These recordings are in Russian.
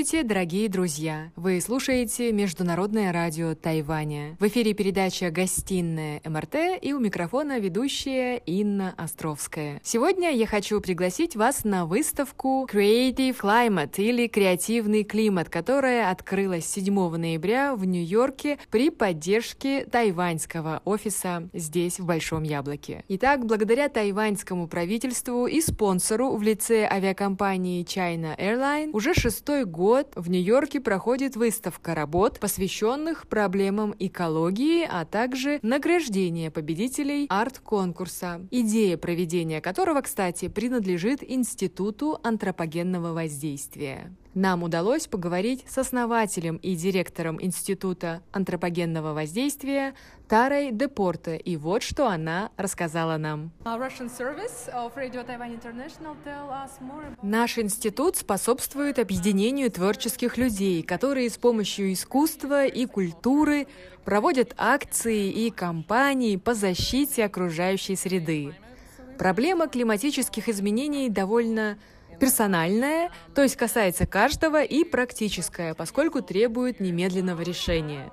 Здравствуйте, дорогие друзья! Вы слушаете Международное радио Тайваня. В эфире передача «Гостиная МРТ» и у микрофона ведущая Инна Островская. Сегодня я хочу пригласить вас на выставку Creative Climate или «Креативный климат», которая открылась 7 ноября в Нью-Йорке при поддержке тайваньского офиса здесь, в Большом Яблоке. Итак, благодаря тайваньскому правительству и спонсору в лице авиакомпании China Airline уже шестой год в Нью-Йорке проходит выставка работ, посвященных проблемам экологии, а также награждение победителей арт-конкурса, идея проведения которого, кстати, принадлежит Институту антропогенного воздействия. Нам удалось поговорить с основателем и директором Института антропогенного воздействия Тарой Депорте, и вот что она рассказала нам. Наш институт способствует объединению творческих людей, которые с помощью искусства и культуры проводят акции и кампании по защите окружающей среды. Проблема климатических изменений довольно персональная, то есть касается каждого, и практическая, поскольку требует немедленного решения.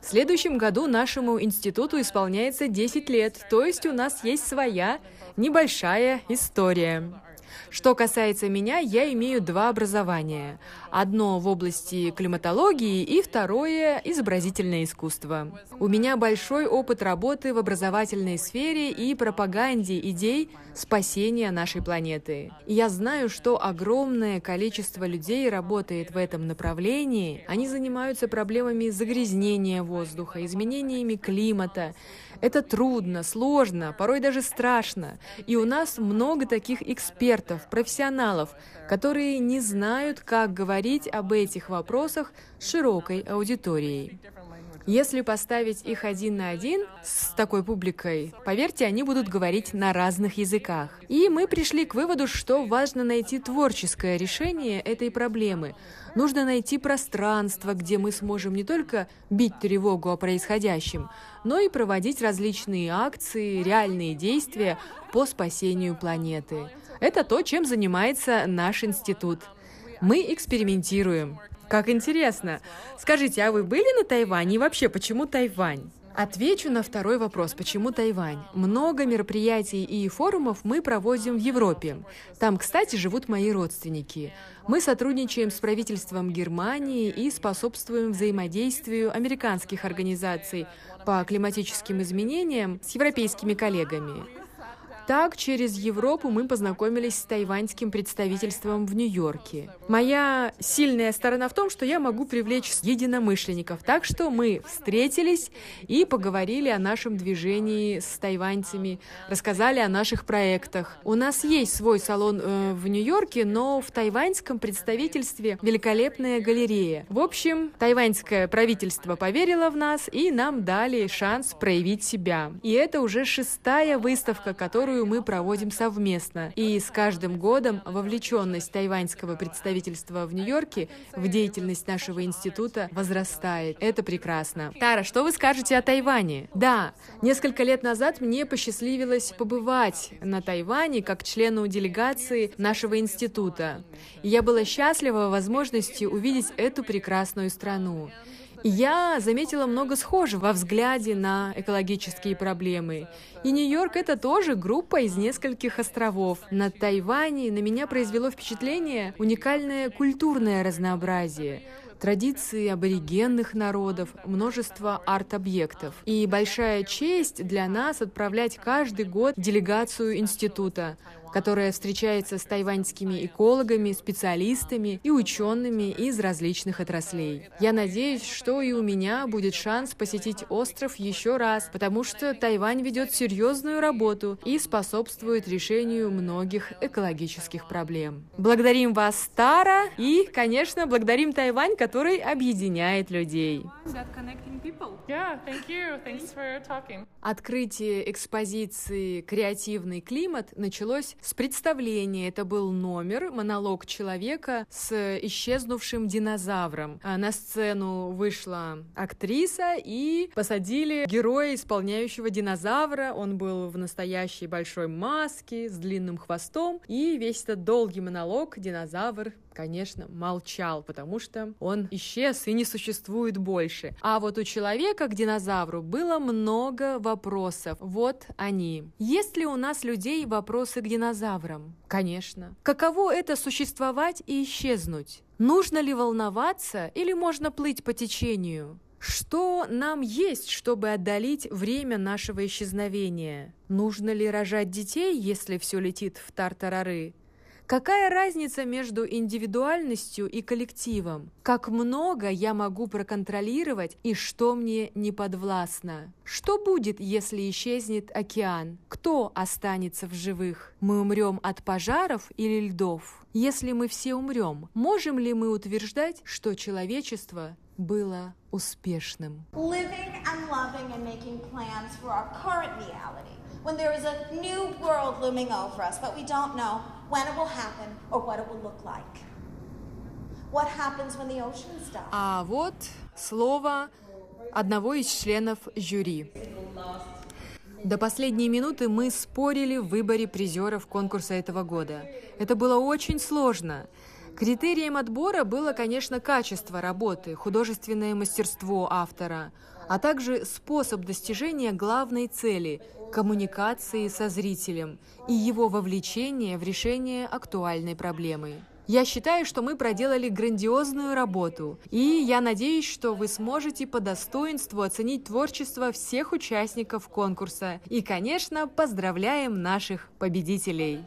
В следующем году нашему институту исполняется 10 лет, то есть у нас есть своя небольшая история. Что касается меня, я имею два образования. Одно в области климатологии и второе – изобразительное искусство. У меня большой опыт работы в образовательной сфере и пропаганде идей спасения нашей планеты. И я знаю, что огромное количество людей работает в этом направлении. Они занимаются проблемами загрязнения воздуха, изменениями климата, это трудно, сложно, порой даже страшно. И у нас много таких экспертов, профессионалов, которые не знают, как говорить об этих вопросах с широкой аудиторией. Если поставить их один на один с такой публикой, поверьте, они будут говорить на разных языках. И мы пришли к выводу, что важно найти творческое решение этой проблемы. Нужно найти пространство, где мы сможем не только бить тревогу о происходящем, но и проводить различные акции, реальные действия по спасению планеты. Это то, чем занимается наш институт. Мы экспериментируем. Как интересно. Скажите, а вы были на Тайване и вообще почему Тайвань? Отвечу на второй вопрос, почему Тайвань. Много мероприятий и форумов мы проводим в Европе. Там, кстати, живут мои родственники. Мы сотрудничаем с правительством Германии и способствуем взаимодействию американских организаций по климатическим изменениям с европейскими коллегами. Так, через Европу мы познакомились с тайваньским представительством в Нью-Йорке. Моя сильная сторона в том, что я могу привлечь единомышленников, так что мы встретились и поговорили о нашем движении с тайваньцами, рассказали о наших проектах. У нас есть свой салон э, в Нью-Йорке, но в тайваньском представительстве великолепная галерея. В общем, тайваньское правительство поверило в нас и нам дали шанс проявить себя. И это уже шестая выставка, которую которую мы проводим совместно. И с каждым годом вовлеченность тайваньского представительства в Нью-Йорке в деятельность нашего института возрастает. Это прекрасно. Тара, что вы скажете о Тайване? Да, несколько лет назад мне посчастливилось побывать на Тайване как члену делегации нашего института. И я была счастлива возможности увидеть эту прекрасную страну. Я заметила много схожего во взгляде на экологические проблемы. И Нью-Йорк — это тоже группа из нескольких островов. На Тайване на меня произвело впечатление уникальное культурное разнообразие традиции аборигенных народов, множество арт-объектов. И большая честь для нас отправлять каждый год делегацию института которая встречается с тайваньскими экологами, специалистами и учеными из различных отраслей. Я надеюсь, что и у меня будет шанс посетить остров еще раз, потому что Тайвань ведет серьезную работу и способствует решению многих экологических проблем. Благодарим вас, Тара, и, конечно, благодарим Тайвань, который объединяет людей. Открытие экспозиции «Креативный климат» началось с представления. Это был номер, монолог человека с исчезнувшим динозавром. А на сцену вышла актриса и посадили героя, исполняющего динозавра. Он был в настоящей большой маске, с длинным хвостом. И весь этот долгий монолог динозавр конечно, молчал, потому что он исчез и не существует больше. А вот у человека к динозавру было много вопросов. Вот они. Есть ли у нас людей вопросы к динозаврам? Конечно. Каково это существовать и исчезнуть? Нужно ли волноваться или можно плыть по течению? Что нам есть, чтобы отдалить время нашего исчезновения? Нужно ли рожать детей, если все летит в тартарары? Какая разница между индивидуальностью и коллективом? Как много я могу проконтролировать и что мне не подвластно? Что будет, если исчезнет океан? Кто останется в живых? Мы умрем от пожаров или льдов? Если мы все умрем, можем ли мы утверждать, что человечество было успешным? Living and loving and making plans for our current reality when there is a new world looming over us, but we don't know when it will happen or what it will look like. What happens when the oceans die? А вот слово одного из членов жюри. До последней минуты мы спорили в выборе призеров конкурса этого года. Это было очень сложно. Критерием отбора было, конечно, качество работы, художественное мастерство автора, а также способ достижения главной цели – коммуникации со зрителем и его вовлечения в решение актуальной проблемы. Я считаю, что мы проделали грандиозную работу, и я надеюсь, что вы сможете по достоинству оценить творчество всех участников конкурса. И, конечно, поздравляем наших победителей!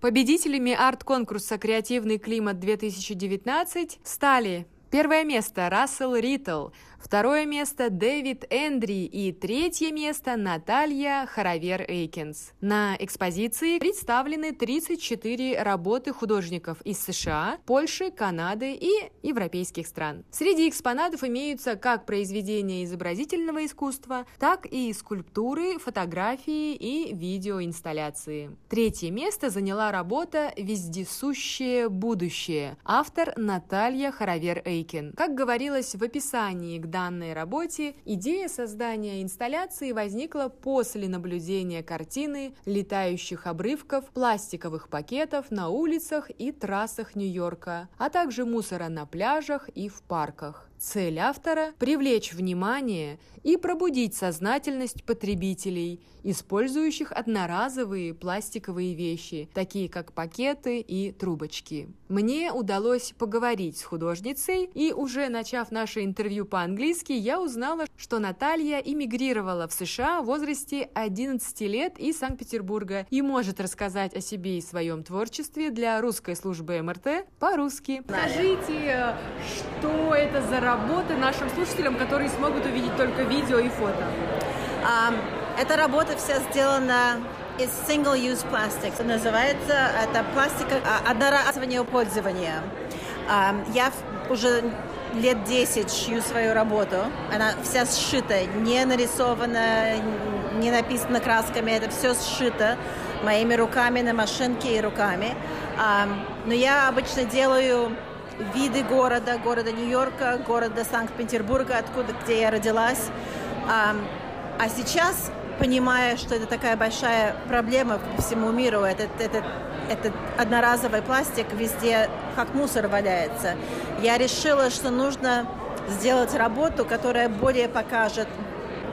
Победителями арт-конкурса «Креативный климат-2019» стали Первое место – Рассел Риттл. Второе место – Дэвид Эндри. И третье место – Наталья Харавер-Эйкинс. На экспозиции представлены 34 работы художников из США, Польши, Канады и европейских стран. Среди экспонатов имеются как произведения изобразительного искусства, так и скульптуры, фотографии и видеоинсталляции. Третье место заняла работа «Вездесущее будущее». Автор Наталья Харавер-Эйкинс. Бейкин. Как говорилось в описании к данной работе, идея создания инсталляции возникла после наблюдения картины летающих обрывков пластиковых пакетов на улицах и трассах Нью-Йорка, а также мусора на пляжах и в парках. Цель автора – привлечь внимание и пробудить сознательность потребителей, использующих одноразовые пластиковые вещи, такие как пакеты и трубочки. Мне удалось поговорить с художницей, и уже начав наше интервью по-английски, я узнала, что Наталья эмигрировала в США в возрасте 11 лет из Санкт-Петербурга и может рассказать о себе и своем творчестве для русской службы МРТ по-русски. Скажите, что это за работа? Работы нашим слушателям, которые смогут увидеть только видео и фото? Um, эта работа вся сделана из single-use plastic. Называется это пластика одноразового пользования. Um, я уже лет 10 шью свою работу. Она вся сшита, не нарисована, не написана красками. Это все сшито моими руками на машинке и руками. Um, но я обычно делаю виды города, города Нью-Йорка, города Санкт-Петербурга, откуда, где я родилась. А, а сейчас, понимая, что это такая большая проблема по всему миру, этот, этот, этот одноразовый пластик везде как мусор валяется, я решила, что нужно сделать работу, которая более покажет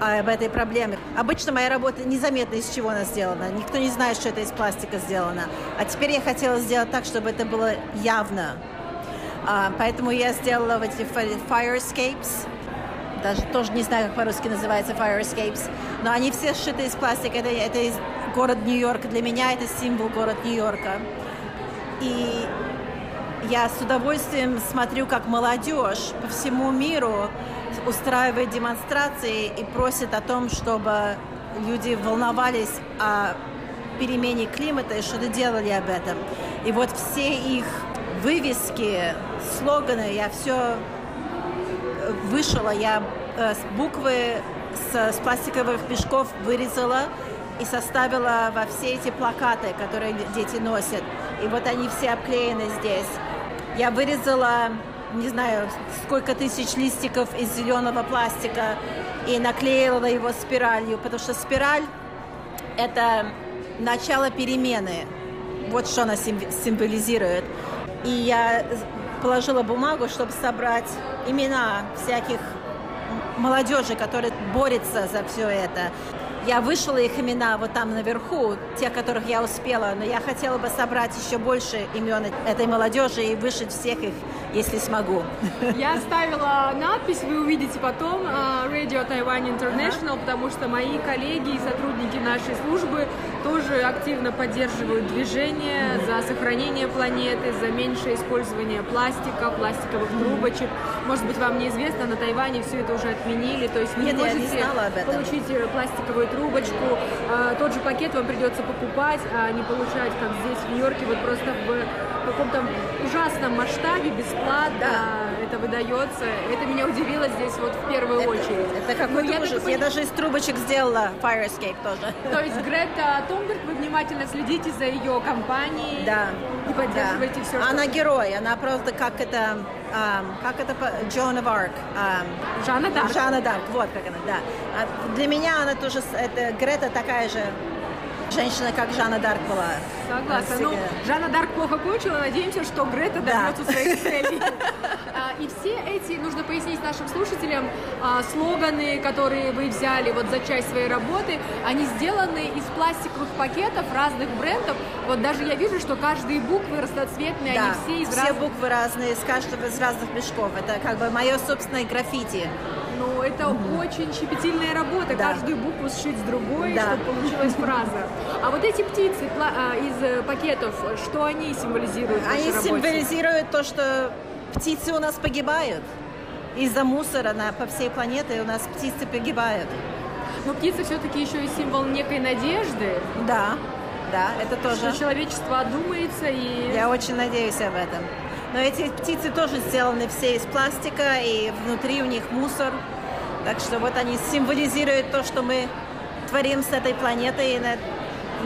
об этой проблеме. Обычно моя работа незаметна, из чего она сделана. Никто не знает, что это из пластика сделано. А теперь я хотела сделать так, чтобы это было явно. А, поэтому я сделала вот эти fire escapes. Даже тоже не знаю, как по-русски называется fire escapes. Но они все сшиты из пластика. Это, это из город Нью-Йорк. Для меня это символ город Нью-Йорка. И я с удовольствием смотрю, как молодежь по всему миру устраивает демонстрации и просит о том, чтобы люди волновались о перемене климата и что-то делали об этом. И вот все их вывески, слоганы, я все вышила, я э, буквы с, с пластиковых мешков вырезала и составила во все эти плакаты, которые дети носят. И вот они все обклеены здесь. Я вырезала, не знаю, сколько тысяч листиков из зеленого пластика и наклеила его спиралью, потому что спираль – это начало перемены. Вот что она символизирует. И я положила бумагу, чтобы собрать имена всяких молодежи, которая борется за все это. Я вышла их имена вот там наверху, те, которых я успела, но я хотела бы собрать еще больше имен этой молодежи и вышить всех их, если смогу. Я оставила надпись, вы увидите потом, а, Radio Taiwan International, потому что мои коллеги и сотрудники нашей службы тоже активно поддерживают движение за сохранение планеты, за меньшее использование пластика, пластиковых трубочек. Может быть, вам неизвестно, на Тайване все это уже отменили, то есть вы Нет, можете не получить э, пластиковую трубочку, а, тот же пакет вам придется покупать, а не получать, как здесь в Нью-Йорке, вот просто в каком-то ужасном масштабе, бесплатно да. это выдается. Это меня удивило здесь вот в первую это, очередь. Это какой-то ну, я ужас. Я даже из трубочек сделала Fire Escape тоже. То есть Грета Тунберг, вы внимательно следите за ее компанией да. И поддерживаете да. все, что... Она герой, она просто как это, um, как это, Джон of. Um, Жанна Дарк. Жанна Дарк, вот как она, да. А для меня она тоже, это Грета такая же женщина, как Жанна Дарк была. Согласна. Ну, Жанна Дарк плохо кончила, надеемся, что Грета да. добьется своих целей. А, и все эти, нужно пояснить нашим слушателям, а, слоганы, которые вы взяли вот за часть своей работы, они сделаны из пластиковых пакетов разных брендов. Вот даже я вижу, что каждые буквы разноцветные, да, они все из все разных... буквы разные, из каждого из разных мешков. Это как бы мое собственное граффити но это mm-hmm. очень щепетильная работа. Да. Каждую букву сшить с другой, да. чтобы получилась фраза. А вот эти птицы а, из э, пакетов, что они символизируют? Они символизируют то, что птицы у нас погибают. Из-за мусора на, по всей планете у нас птицы погибают. Но птица все-таки еще и символ некой надежды. Да, да, это тоже. Что человечество одумается и... Я очень надеюсь об этом. Но эти птицы тоже сделаны все из пластика, и внутри у них мусор. Так что вот они символизируют то, что мы творим с этой планетой, и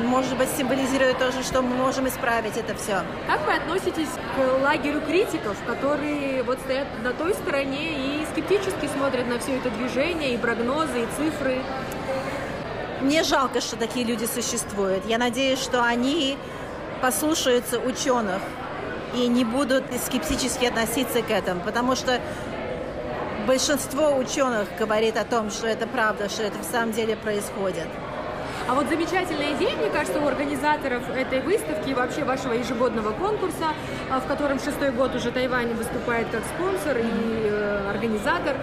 может быть, символизирует тоже, что мы можем исправить это все. Как вы относитесь к лагерю критиков, которые вот стоят на той стороне и скептически смотрят на все это движение, и прогнозы, и цифры? Мне жалко, что такие люди существуют. Я надеюсь, что они послушаются ученых, и не будут скептически относиться к этому, потому что большинство ученых говорит о том, что это правда, что это в самом деле происходит. А вот замечательная идея, мне кажется, у организаторов этой выставки и вообще вашего ежегодного конкурса, а, в котором шестой год уже Тайвань выступает как спонсор и э, организатор.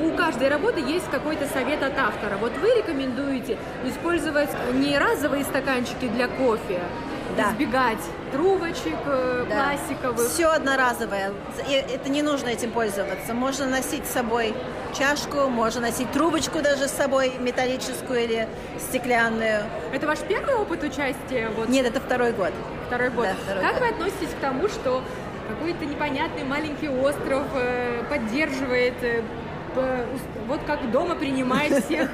У каждой работы есть какой-то совет от автора. Вот вы рекомендуете использовать не разовые стаканчики для кофе, да. избегать трубочек э, да. пластиковых. Все одноразовое. И это не нужно этим пользоваться. Можно носить с собой чашку, можно носить трубочку даже с собой, металлическую или стеклянную. Это ваш первый опыт участия? Вот? Нет, это второй год. Второй год. Да, второй как год. вы относитесь к тому, что какой-то непонятный маленький остров э, поддерживает э, вот как дома принимает всех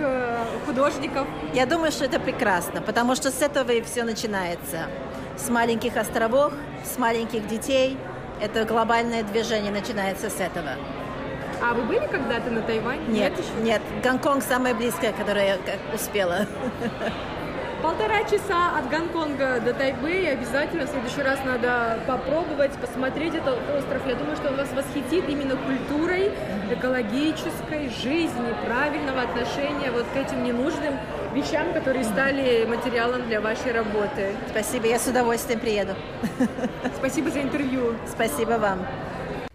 художников. Я думаю, что это прекрасно, потому что с этого и все начинается. С маленьких островов, с маленьких детей. Это глобальное движение начинается с этого. А вы были когда-то на Тайване? Нет, нет, нет. Гонконг самое близкое, которое я успела. Полтора часа от Гонконга до Тайбэя. Обязательно в следующий раз надо попробовать, посмотреть этот остров. Я думаю, что он вас восхитит именно культурой, экологической жизни, правильного отношения вот к этим ненужным вещам, которые стали материалом для вашей работы. Спасибо, я с удовольствием приеду. Спасибо за интервью. Спасибо вам.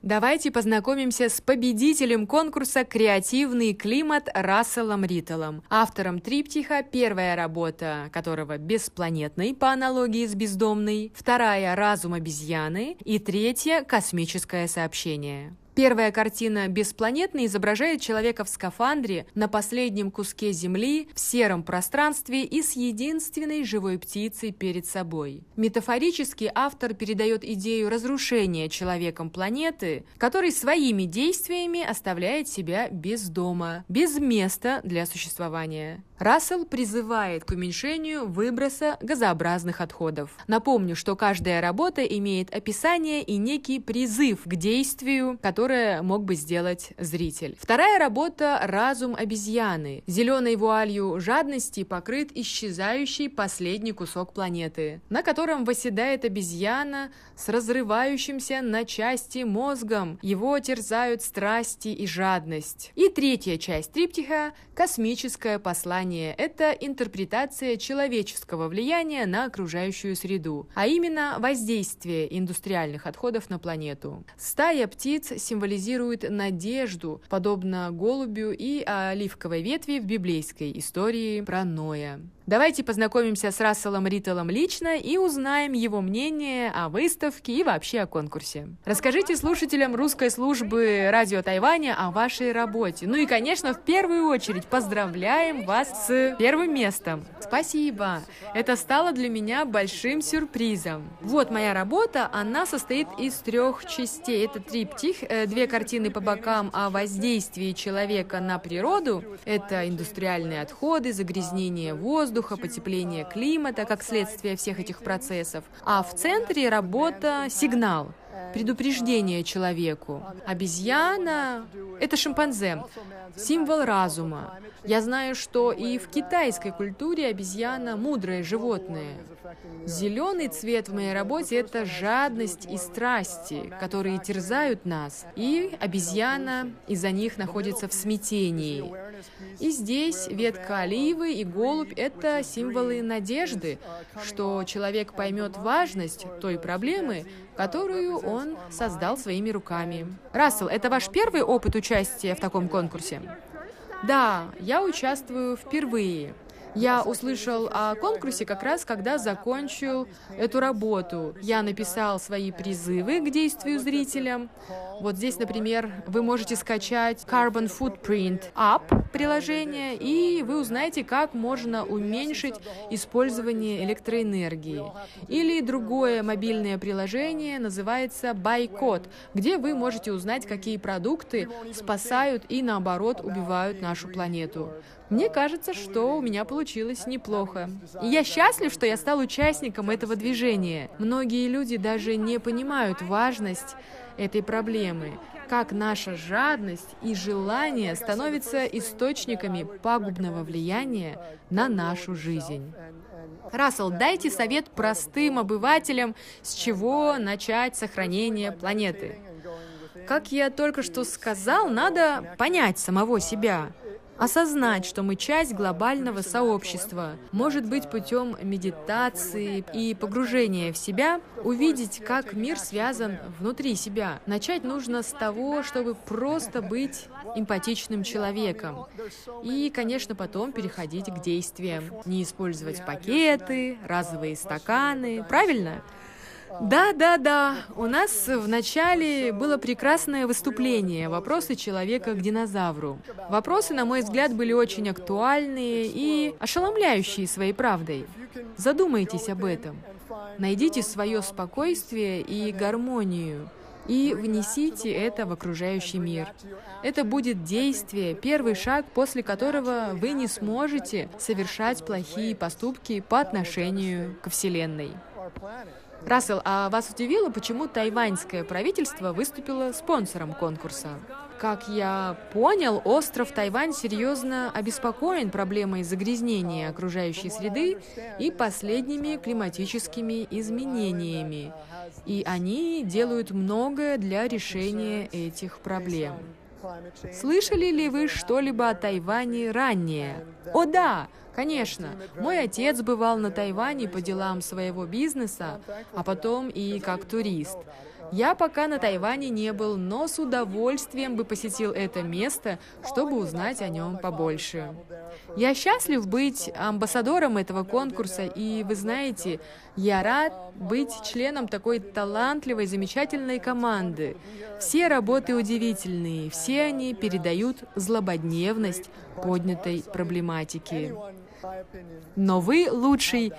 Давайте познакомимся с победителем конкурса «Креативный климат» Расселом Риттелом, автором триптиха, первая работа которого «Беспланетный» по аналогии с «Бездомный», вторая «Разум обезьяны» и третья «Космическое сообщение». Первая картина «Беспланетный» изображает человека в скафандре на последнем куске Земли в сером пространстве и с единственной живой птицей перед собой. Метафорически автор передает идею разрушения человеком планеты, который своими действиями оставляет себя без дома, без места для существования. Рассел призывает к уменьшению выброса газообразных отходов. Напомню, что каждая работа имеет описание и некий призыв к действию, которое мог бы сделать зритель. Вторая работа «Разум обезьяны». Зеленой вуалью жадности покрыт исчезающий последний кусок планеты, на котором восседает обезьяна с разрывающимся на части мозгом. Его терзают страсти и жадность. И третья часть триптиха – космическое послание влияние – это интерпретация человеческого влияния на окружающую среду, а именно воздействие индустриальных отходов на планету. Стая птиц символизирует надежду, подобно голубю и оливковой ветви в библейской истории про Ноя. Давайте познакомимся с Расселом Риттелом лично и узнаем его мнение о выставке и вообще о конкурсе. Расскажите слушателям русской службы радио Тайваня о вашей работе. Ну и, конечно, в первую очередь поздравляем вас с первым местом. Спасибо. Это стало для меня большим сюрпризом. Вот моя работа, она состоит из трех частей. Это триптих, э, две картины по бокам о воздействии человека на природу. Это индустриальные отходы, загрязнение воздуха, воздуха, потепление климата как следствие всех этих процессов. А в центре работа «Сигнал», предупреждение человеку. Обезьяна — это шимпанзе, символ разума. Я знаю, что и в китайской культуре обезьяна — мудрое животное. Зеленый цвет в моей работе — это жадность и страсти, которые терзают нас, и обезьяна из-за них находится в смятении. И здесь ветка оливы и голубь — это символы надежды, что человек поймет важность той проблемы, которую он создал своими руками. Рассел, это ваш первый опыт участия в таком конкурсе? Да, я участвую впервые. Я услышал о конкурсе как раз, когда закончил эту работу. Я написал свои призывы к действию зрителям. Вот здесь, например, вы можете скачать Carbon Footprint App приложение, и вы узнаете, как можно уменьшить использование электроэнергии. Или другое мобильное приложение называется Байкод, где вы можете узнать, какие продукты спасают и, наоборот, убивают нашу планету. Мне кажется, что у меня получилось неплохо. И я счастлив, что я стал участником этого движения. Многие люди даже не понимают важность этой проблемы, как наша жадность и желание становятся источниками пагубного влияния на нашу жизнь. Рассел, дайте совет простым обывателям, с чего начать сохранение планеты. Как я только что сказал, надо понять самого себя. Осознать, что мы часть глобального сообщества, может быть путем медитации и погружения в себя, увидеть, как мир связан внутри себя. Начать нужно с того, чтобы просто быть эмпатичным человеком. И, конечно, потом переходить к действиям. Не использовать пакеты, разовые стаканы. Правильно? Да, да, да. У нас в начале было прекрасное выступление «Вопросы человека к динозавру». Вопросы, на мой взгляд, были очень актуальные и ошеломляющие своей правдой. Задумайтесь об этом. Найдите свое спокойствие и гармонию и внесите это в окружающий мир. Это будет действие, первый шаг, после которого вы не сможете совершать плохие поступки по отношению к Вселенной. Рассел, а вас удивило, почему тайваньское правительство выступило спонсором конкурса? Как я понял, остров Тайвань серьезно обеспокоен проблемой загрязнения окружающей среды и последними климатическими изменениями. И они делают многое для решения этих проблем. Слышали ли вы что-либо о Тайване ранее? О да, Конечно, мой отец бывал на Тайване по делам своего бизнеса, а потом и как турист. Я пока на Тайване не был, но с удовольствием бы посетил это место, чтобы узнать о нем побольше. Я счастлив быть амбассадором этого конкурса, и вы знаете, я рад быть членом такой талантливой, замечательной команды. Все работы удивительные, все они передают злободневность поднятой проблематики. Но вы лучший,